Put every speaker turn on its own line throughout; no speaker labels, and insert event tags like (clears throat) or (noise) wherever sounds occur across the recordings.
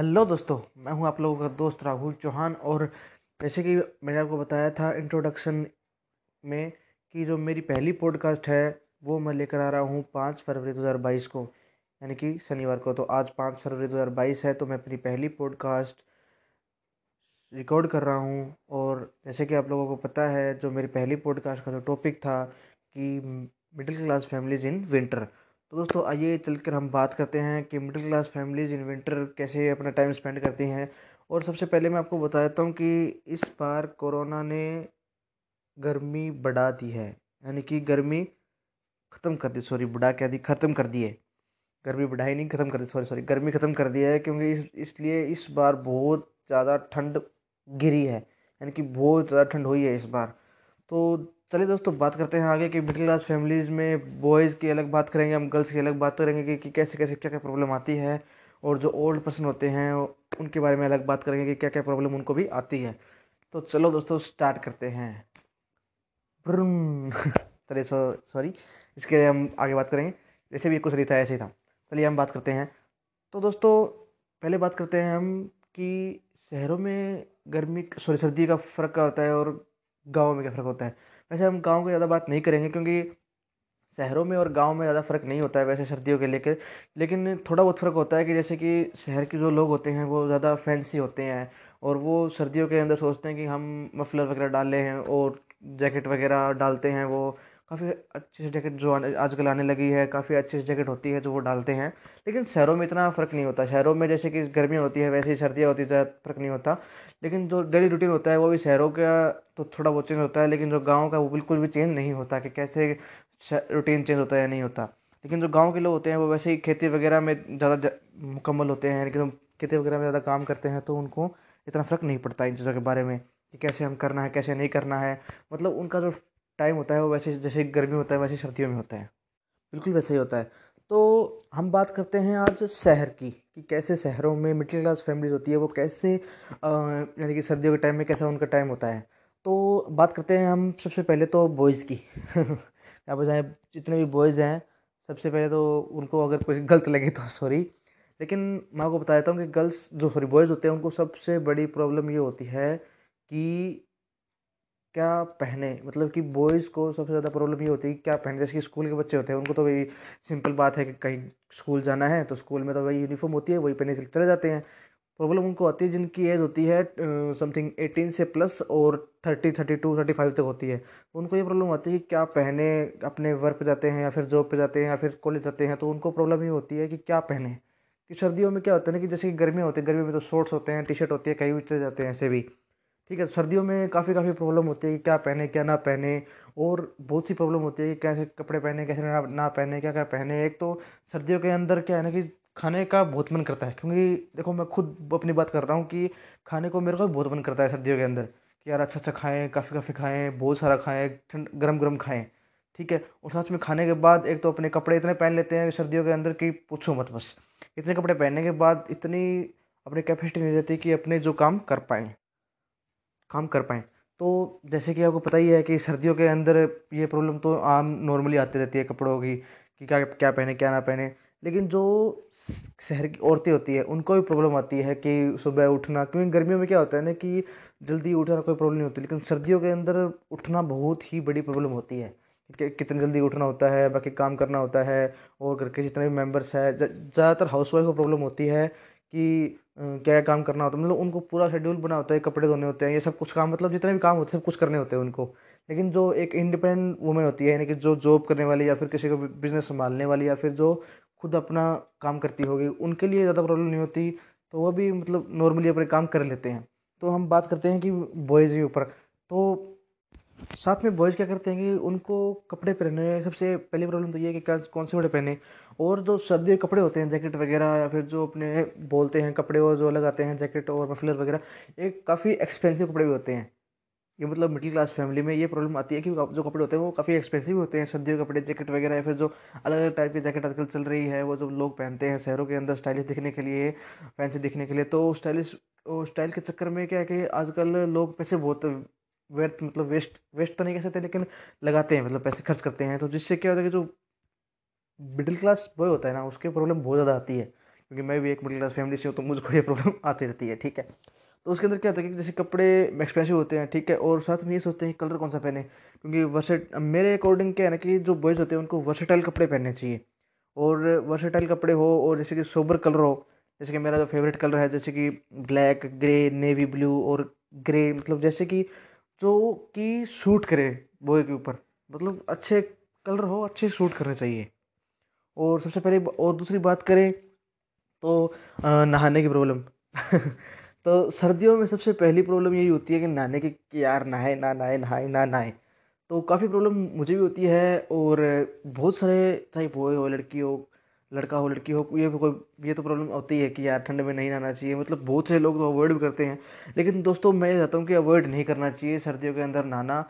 Hello दोस्तों, मैं हूँ आप लोगों का दोस्त राहुल चौहान और जैसे कि मैंने आपको बताया था इंट्रोडक्शन में कि जो मेरी पहली पॉडकास्ट है, वो मैं लेकर आ रहा हूँ पाँच फरवरी 2022 को, यानी कि शनिवार को। तो आज पाँच फरवरी 2022 है तो मैं अपनी पहली पॉडकास्ट रिकॉर्ड कर रहा हूँ और जैसे कि आप लोगों को पता है, जो मेरी पहली पॉडकास्ट का जो टॉपिक था कि middle class families in winter तो दोस्तों, आइए चलकर हम बात करते हैं कि middle class families in winter कैसे अपना टाइम स्पेंड करती हैं। और सबसे पहले मैं आपको बता देता हूँ कि इस बार कोरोना ने गर्मी बढ़ा दी है। यानी कि गर्मी ख़त्म कर दी सॉरी बढ़ा क्या दी, ख़त्म कर दी है। गर्मी बढ़ाई नहीं, ख़त्म कर दी सॉरी सॉरी गर्मी ख़त्म कर दी है क्योंकि इस, इसलिए इस बार बहुत ज़्यादा ठंड गिरी है। यानी कि बहुत ज़्यादा ठंड हुई है इस बार। तो चलिए दोस्तों बात करते हैं आगे कि मिडिल क्लास फैमिलीज़ में बॉयज़ की अलग बात करेंगे हम गर्ल्स की अलग बात करेंगे कि, कि कैसे कैसे क्या क्या प्रॉब्लम आती है और जो ओल्ड पर्सन होते हैं उनके बारे में अलग बात करेंगे कि क्या क्या प्रॉब्लम उनको भी आती है। तो चलो दोस्तों स्टार्ट करते हैं। (laughs) चलिए सॉरी इसके लिए हम आगे बात करेंगे। जैसे भी कुछ नहीं था ऐसे ही था। चलिए हम बात करते हैं। तो दोस्तों पहले बात करते हैं हम कि शहरों में गर्मी सॉरी सर्दी का फ़र्क होता है और गाँव में क्या फ़र्क होता है। वैसे हम गाँव की ज़्यादा बात नहीं करेंगे क्योंकि शहरों में और गाँव में ज़्यादा फ़र्क नहीं होता है वैसे सर्दियों के लेकर। लेकिन थोड़ा बहुत फ़र्क होता है कि जैसे कि शहर के जो लोग होते हैं, वो ज़्यादा फैंसी होते हैं और वो सर्दियों के अंदर सोचते हैं कि हम मफलर वगैरह डाले हैं और जैकेट वगैरह डालते हैं वो काफ़ी अच्छी सी जैकेट जो आजकल आने लगी है, काफ़ी अच्छी सी जैकेट होती है जो वो डालते हैं। लेकिन शहरों में इतना फ़र्क नहीं होता। शहरों में जैसे कि गर्मियाँ होती है, वैसे ही सर्दियाँ होती है, ज़्यादा फ़र्क नहीं होता। लेकिन जो डेली रूटीन होता है, वो भी शहरों का तो थोड़ा बहुत चेंज होता है, लेकिन जो गाँव का वो बिल्कुल भी चेंज नहीं होता कि कैसे रूटीन चेंज होता है या नहीं होता। लेकिन जो गाँव के लोग होते हैं, वो वैसे ही खेती वगैरह में ज़्यादा मुकम्मल होते हैं, लेकिन खेती वगैरह में ज़्यादा काम करते हैं तो उनको इतना फ़र्क नहीं पड़ता इन चीज़ों के बारे में कि कैसे हम करना है, कैसे नहीं करना है। मतलब उनका जो टाइम होता है, वो वैसे जैसे गर्मी होता है, वैसे सर्दियों में होता है। बिल्कुल वैसे ही होता है। तो हम बात करते हैं आज शहर की, कि कैसे शहरों में मिडिल क्लास फैमिलीज़ होती है, वो कैसे यानी कि सर्दियों के टाइम में कैसा उनका टाइम होता है। तो बात करते हैं हम सबसे पहले तो बॉयज़ की। (laughs) क्या बताएँ जितने भी बॉयज़ हैं, सबसे पहले तो उनको अगर कुछ गलत लगे तो सॉरी लेकिन मैं आपको बता देता हूँ कि गर्ल्स जो सॉरी बॉयज़ होते हैं, उनको सबसे बड़ी प्रॉब्लम ये होती है कि क्या पहने? मतलब कि बॉयज़ को सबसे ज़्यादा प्रॉब्लम ये होती है कि क्या पहने? जैसे कि स्कूल के बच्चे होते हैं, उनको तो वही सिंपल बात है कि कहीं स्कूल जाना है तो स्कूल में तो वही यूनिफॉर्म होती है, वही पहने के चले जाते हैं। प्रॉब्लम उनको आती है जिनकी एज होती है समथिंग एटीन से प्लस और thirty thirty two thirty five तक होती है। उनको ये प्रॉब्लम आती है कि क्या पहने, अपने वर्क पे जाते हैं या फिर जॉब पे जाते हैं या फिर कॉलेज जाते हैं तो उनको प्रॉब्लम ये होती है कि क्या पहने? कि सर्दियों में क्या होता है ना कि जैसे कि गर्मी होती है गर्मी में तो शॉर्ट्स होते हैं टी शर्ट होती है, कहीं भी चले जाते हैं, ऐसे भी। ठीक है, सर्दियों में काफ़ी काफ़ी प्रॉब्लम होती है कि क्या पहने, क्या ना पहने और बहुत सी प्रॉब्लम होती है कि कैसे कपड़े पहने, कैसे ना ना पहने, क्या क्या पहने। एक तो सर्दियों के अंदर क्या है ना कि खाने का बहुत मन करता है क्योंकि देखो, मैं खुद अपनी बात कर रहा हूँ कि खाने को मेरे को बहुत मन करता है सर्दियों के अंदर कि यार अच्छा अच्छा खाएँ काफ़ी काफ़ी खाएँ, बहुत सारा खाएँ, ठंड गर्म गर्म खाएँ, ठीक है। और साथ में खाने के बाद एक तो अपने कपड़े इतने पहन लेते हैं सर्दियों के अंदर कि पूछो मत बस, इतने कपड़े पहनने के बाद इतनी अपनी कैपेसिटी नहीं रहती कि अपने जो काम कर पाएँ। काम कर पाएँ। तो जैसे कि आपको पता ही है कि सर्दियों के अंदर ये प्रॉब्लम तो आम नॉर्मली आती रहती है, कपड़ों की, कि क्या क्या पहने, क्या ना पहने। लेकिन जो शहर की औरतें होती है, उनको भी प्रॉब्लम आती है कि सुबह उठना, क्योंकि गर्मियों में क्या होता है ना कि जल्दी उठना कोई प्रॉब्लम नहीं होती, लेकिन सर्दियों के अंदर उठना बहुत ही बड़ी प्रॉब्लम होती है। कि कितनी जल्दी उठना होता है, बाकी काम करना होता है, और घर के जितने भी मेंबर्स हैं ज़्यादातर हाउस वाइफ को प्रॉब्लम होती है कि क्या क्या काम करना होता है। मतलब उनको पूरा शेड्यूल बना होता है कपड़े धोने होते हैं, ये सब कुछ काम मतलब जितने भी काम होते हैं, सब कुछ करने होते हैं उनको। लेकिन जो एक इंडिपेंडेंट वुमेन होती है, यानी कि जो जॉब करने वाली या फिर किसी को बिज़नेस संभालने वाली या फिर जो खुद अपना काम करती होगी, उनके लिए ज़्यादा प्रॉब्लम नहीं होती तो वह भी मतलब नॉर्मली अपने काम कर लेते हैं। तो हम बात करते हैं कि बॉयज़ के ऊपर। तो साथ में बॉयज़ क्या करते हैं कि उनको कपड़े पहनने सबसे पहली प्रॉब्लम तो ये है कि कौन से कपड़े पहने। और जो सर्दी के कपड़े होते हैं जैकेट वगैरह या फिर जो अपने बोलते हैं कपड़े और जो लगाते हैं जैकेट और मफलर वगैरह एक काफ़ी एक्सपेंसिव कपड़े भी होते हैं। ये मतलब मिडिल क्लास फैमिली में ये प्रॉब्लम आती है कि जो कपड़े होते हैं वो काफ़ी एक्सपेंसिव होते हैं। सर्दियों के कपड़े जैकेट वगैरह या फिर जो अलग अलग टाइप की जैकेट आजकल चल रही है, वो जो लोग पहनते हैं शहरों के अंदर स्टाइलिश दिखने के लिए फैंसी दिखने के लिए। तो स्टाइलिश स्टाइल के चक्कर में क्या है कि आजकल लोग पैसे बहुत व्यर्थ मतलब वेस्ट वेस्ट तो नहीं कह सकते, लेकिन लगाते हैं मतलब पैसे खर्च करते हैं। तो जिससे क्या होता है कि जो मिडिल क्लास बॉय होता है ना, उसके प्रॉब्लम बहुत ज़्यादा आती है। क्योंकि मैं भी एक मिडिल क्लास फैमिली से हूँ तो मुझको ये प्रॉब्लम (laughs) आती रहती है, ठीक है? तो उसके अंदर क्या होता है कि जैसे कपड़े एक्सपेंसिव होते हैं, ठीक है? और साथ में ये सोचते हैं कलर कौन सा पहने? क्योंकि वर्सेट मेरे अकॉर्डिंग क्या है ना कि जो बॉयज़ होते हैं, उनको वर्सेटाइल कपड़े पहनने चाहिए। और वर्सेटाइल कपड़े हो, और जैसे कि सोबर कलर हो, जैसे कि मेरा जो फेवरेट कलर है, जैसे कि ब्लैक ग्रे नेवी ब्लू और ग्रे मतलब जैसे कि जो कि सूट करे बॉय के ऊपर। मतलब अच्छे कलर हो, अच्छे सूट करने चाहिए। और सबसे पहले और दूसरी बात करें तो नहाने की प्रॉब्लम (laughs) तो सर्दियों में सबसे पहली प्रॉब्लम यही होती है कि नहाने की, कि यार नहाए, ना नहाए नहाए, ना नहाए। तो काफ़ी प्रॉब्लम मुझे भी होती है और बहुत सारे चाहे बॉय हो लड़की हो लड़का हो, लड़की हो, ये कोई, ये तो प्रॉब्लम होती है कि यार ठंड में नहीं नहाना चाहिए। मतलब बहुत से लोग तो अवॉइड भी करते हैं। लेकिन दोस्तों, मैं ये चाहता हूँ कि अवॉइड नहीं करना चाहिए सर्दियों के अंदर नहाना।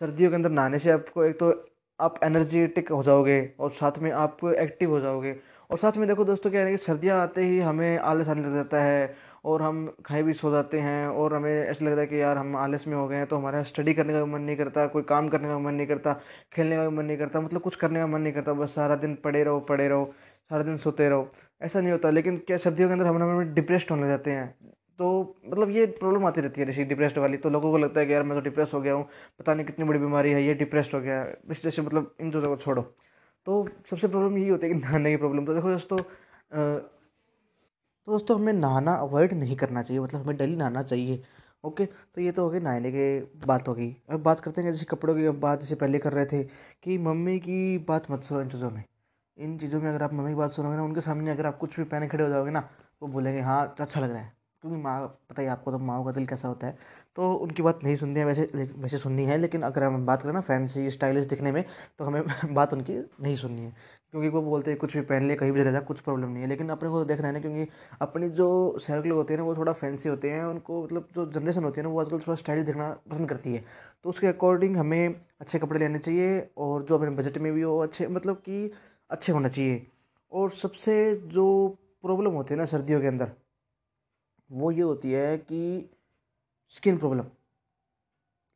सर्दियों के अंदर नहाने से आपको एक तो आप एनर्जेटिक हो जाओगे और साथ में आप एक्टिव हो जाओगे। और साथ में देखो दोस्तों, क्या है कि सर्दियाँ आते ही हमें आलस आने लग जाता है और हम खाए भी सो जाते हैं और हमें ऐसा लगता है कि यार हम आलस में हो गए हैं तो हमारा स्टडी करने का मन नहीं करता, कोई काम करने का मन नहीं करता, खेलने का मन नहीं करता मतलब कुछ करने का मन नहीं करता, बस सारा दिन पड़े रहो पड़े रहो। सारा दिन सोते रहो। ऐसा नहीं होता, लेकिन क्या सर्दियों के अंदर हम हमें डिप्रेस्ड होने जाते हैं? तो मतलब ये प्रॉब्लम आती रहती है जैसे डिप्रेस्ड वाली। तो लोगों को लगता है कि यार, मैं तो डिप्रेस हो गया हूँ, पता नहीं कितनी बड़ी बीमारी है, ये डिप्रेस्ड हो गया इस जैसे मतलब इन चीज़ों को छोड़ो। तो सबसे प्रॉब्लम यही होती है कि नहाने की प्रॉब्लम तो देखो दोस्तों तो दोस्तों हमें नहाना अवॉइड नहीं करना चाहिए मतलब हमें डेली नहाना चाहिए ओके तो ये तो हो गई नहाने के बात हो गई। अब बात करते हैं जैसे कपड़ों की बात जैसे पहले कर रहे थे कि मम्मी की बात मत सुनो इन चीज़ों में। इन चीज़ों में अगर आप मम्मी की बात सुनोगे ना, उनके सामने अगर आप कुछ भी पहने खड़े हो जाओगे ना, वो बोलेंगे हाँ अच्छा लग रहा है। क्योंकि माँ, पता ही आपको तो माओ का दिल कैसा होता है। तो उनकी बात नहीं सुननी है, वैसे वैसे सुननी है, लेकिन अगर हम बात करें ना फैंसी, स्टाइलिश दिखने में तो हमें (laughs) बात उनकी नहीं सुननी है। क्योंकि वो बोलते हैं, कुछ भी पहन ले, कहीं भी चले जा, कुछ प्रॉब्लम नहीं है। लेकिन अपने को तो देखना है ना, क्योंकि अपनी जो सर्कल होते हैं ना, वो थोड़ा फैंसी होते हैं, उनको मतलब जो जनरेशन होती है ना, वो आजकल थोड़ा स्टाइलिश देखना पसंद करती है। तो उसके अकॉर्डिंग हमें अच्छे कपड़े लेने चाहिए, और जो अपने बजट में भी हो, अच्छे मतलब कि अच्छे होना चाहिए। और सबसे जो प्रॉब्लम होती है ना सर्दियों के अंदर, वो ये होती है कि स्किन प्रॉब्लम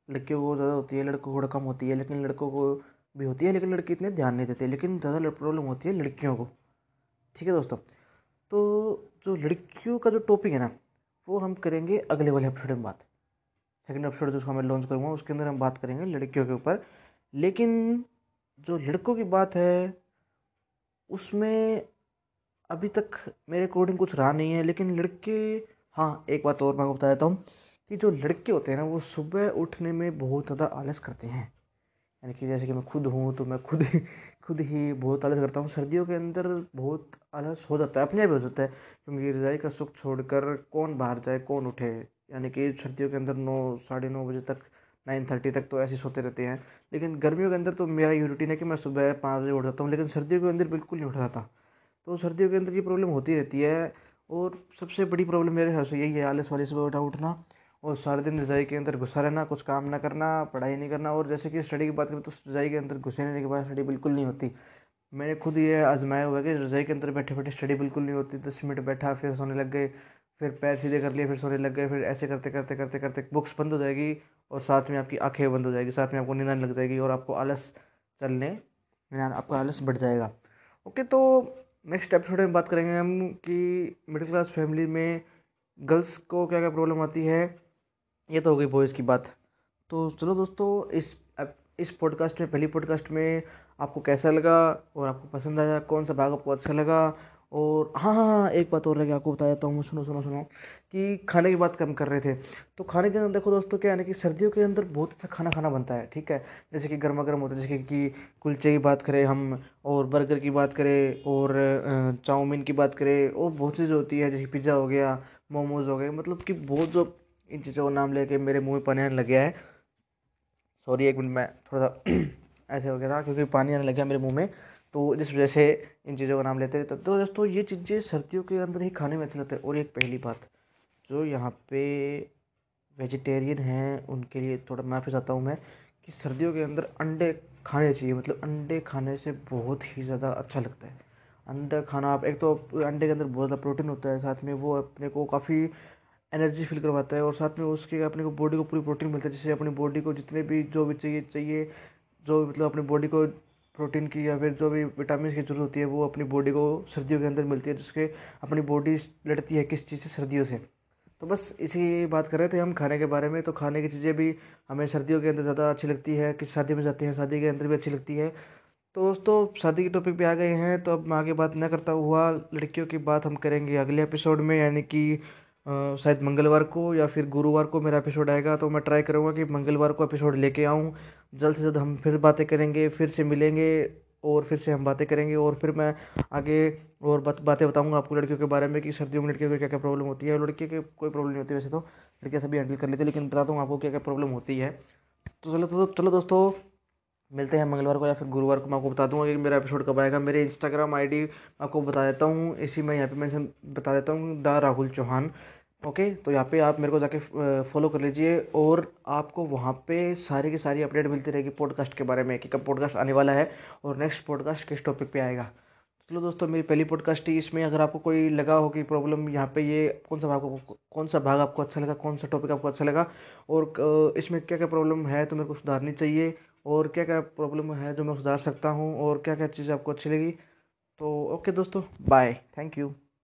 लड़कियों को ज़्यादा होती है, लड़कों को थोड़ा कम होती है, लेकिन लड़कों को भी होती है, लेकिन लड़के इतने ध्यान नहीं देते, लेकिन ज़्यादा प्रॉब्लम होती है लड़कियों को। ठीक है दोस्तों? तो जो लड़कियों का जो टॉपिक है ना, वो हम करेंगे अगले वाले एपिसोड में बात। सेकेंड एपिसोड जो मैं लॉन्च करूँगा, उसके अंदर हम बात करेंगे लड़कियों के ऊपर। लेकिन जो लड़कों की बात है उसमें अभी तक मेरे अकॉर्डिंग कुछ रहा नहीं है, लेकिन लड़के हाँ एक बात और मैं बता देता हूँ कि जो लड़के होते हैं ना, वो सुबह उठने में बहुत ज़्यादा आलस करते हैं। यानी कि जैसे कि मैं खुद हूँ तो मैं खुद ही खुद ही बहुत आलस करता हूँ। सर्दियों के अंदर बहुत आलस हो जाता है, अपने आप हो जाता है, क्योंकि रज़ाई का सुख छोड़कर कौन बाहर जाए, कौन उठे? यानी कि सर्दियों के अंदर नौ, साढ़े नौ बजे तक नाइन थर्टी तक तो ऐसे सोते रहते हैं। लेकिन गर्मियों के अंदर तो मेरा ये रूटीन है कि मैं सुबह पाँच बजे उठ जाता हूँ, लेकिन सर्दियों के अंदर बिल्कुल नहीं उठ था तो सर्दियों के अंदर ये प्रॉब्लम होती रहती है और सबसे बड़ी प्रॉब्लम मेरे हिसाब से यही है, आलस वाले सुबह उठा उठना और सारे दिन रज़ाई के अंदर घुसा रहना, कुछ काम ना करना, पढ़ाई नहीं करना। और जैसे कि स्टडी की बात करें तो रज़ाई के अंदर घुसे रहने के बाद स्टडी बिल्कुल नहीं होती। मैंने खुद ये आजमाया हुआ है कि रज़ाई के अंदर बैठे बैठे स्टडी बिल्कुल नहीं होती। दस मिनट बैठा, फिर सोने लग गए, फिर पैर सीधे कर लिए, फिर सोने लग गए, फिर ऐसे करते करते करते करते बुक्स बंद हो जाएगी और साथ में आपकी आँखें बंद हो जाएगी, साथ में आपको नींद लग जाएगी और आपको आलस चलने आपका आलस बढ़ जाएगा। ओके तो नेक्स्ट एपिसोड में बात करेंगे हम कि मिडिल क्लास फैमिली में गर्ल्स को क्या क्या प्रॉब्लम आती है, ये तो हो गई बॉयज़ की बात। तो चलो दोस्तों, इस इस पॉडकास्ट में, पहली पॉडकास्ट में आपको कैसा लगा और आपको पसंद आया, कौन सा भाग आपको अच्छा लगा और हाँ हाँ हाँ एक बात और रह गया, आपको बताया तो हूँ, सुनो सुनो सुनो, कि खाने की बात कम कर रहे थे। तो खाने के अंदर देखो दोस्तों, क्या है कि सर्दियों के अंदर बहुत अच्छा खाना खाना बनता है, ठीक है? जैसे कि गर्मा गर्म होता है, जैसे कि कुलचे की बात करें हम, और बर्गर की बात करें, और चाउमीन की बात करें, और बहुत चीज़ होती है, जैसे पिज़्ज़ा हो गया, मोमोज़ हो गए मतलब कि बहुत जो इन चीज़ों का नाम लेके मेरे मुँह में पानी आने लग गया है। सॉरी, एक मिनट, मैं थोड़ा सा (clears throat) ऐसे हो गया था, क्योंकि पानी आने लग गया मेरे मुँह में। तो इस वजह से इन चीज़ों का नाम लेते हैं। तो दोस्तों, ये चीज़ें सर्दियों के अंदर ही खाने में अच्छे लगते हैं। और एक पहली बात, जो यहाँ पे वेजिटेरियन हैं, उनके लिए थोड़ा माफ़ी चाहता हूँ मैं, कि सर्दियों के अंदर अंडे खाने चाहिए। मतलब अंडे खाने से बहुत ही ज़्यादा अच्छा लगता है। अंडा खाना, आप एक तो अंडे के अंदर बहुत ज़्यादा प्रोटीन होता है, साथ में वो अपने को काफ़ी एनर्जी फील करवाता है, और साथ में उसके अपने को बॉडी को पूरी प्रोटीन मिलता है। जिससे अपनी बॉडी को जितने भी जो भी चाहिए चाहिए, जो मतलब अपनी बॉडी को प्रोटीन की या फिर जो भी विटामिन की ज़रूरत होती है, वो अपनी बॉडी को सर्दियों के अंदर मिलती है, जिसके अपनी बॉडी लड़ती है किस चीज़ से? सर्दियों से। तो बस इसी बात कर रहे थे हम खाने के बारे में। तो खाने की चीज़ें भी हमें सर्दियों के अंदर ज़्यादा अच्छी लगती है, किस शादी में जाते हैं, शादी के अंदर भी अच्छी लगती है। तो दोस्तों, शादी के टॉपिक पे आ गए हैं तो अब मैं आगे बात न करता हुआ लड़कियों की बात हम करेंगे अगले एपिसोड में, यानी कि शायद मंगलवार को या फिर गुरुवार को मेरा एपिसोड आएगा। तो मैं ट्राई करूँगा कि मंगलवार को एपिसोड लेके आऊँ। जल्द से जल्द हम फिर बातें करेंगे, फिर से मिलेंगे और फिर से हम बातें करेंगे और फिर मैं आगे और बात, बातें बताऊँगा आपको लड़कियों के बारे में कि सर्दियों में लड़कियों को क्या क्या प्रॉब्लम होती है। लड़की के कोई प्रॉब्लम नहीं होती वैसे तो लड़कियाँ सभी हैंडल कर लेते हैं, लेकिन बताता हूँ आपको क्या क्या प्रॉब्लम होती है। तो चलो तो चलो दोस्तों, मिलते हैं मंगलवार को या फिर गुरुवार को मैं आपको बता दूँगा कि मेरा एपिसोड कब आएगा। मेरे इंस्टाग्राम आईडी आपको बता देता हूँ, इसी में यहाँ पे मैं बता देता हूँ, द राहुल चौहान। ओके तो यहाँ पे आप मेरे को जाके फॉलो कर लीजिए और आपको वहाँ पे सारी की सारी अपडेट मिलती रहेगी पॉडकास्ट के बारे में कि कब पॉडकास्ट आने वाला है और नेक्स्ट पॉडकास्ट किस टॉपिक पे आएगा। चलो दोस्तों, मेरी पहली पॉडकास्ट ही इसमें अगर आपको कोई लगा हो कि प्रॉब्लम यहाँ पे ये कौन सा भाग कौन सा भाग आपको अच्छा लगा, कौन सा टॉपिक आपको अच्छा लगा और इसमें क्या क्या प्रॉब्लम है तो मेरे को सुधारनी चाहिए और क्या क्या प्रॉब्लम है जो मैं सुधार सकता हूँ और क्या क्या चीज़ आपको अच्छी लगी। तो ओके दोस्तों बाय थैंक यू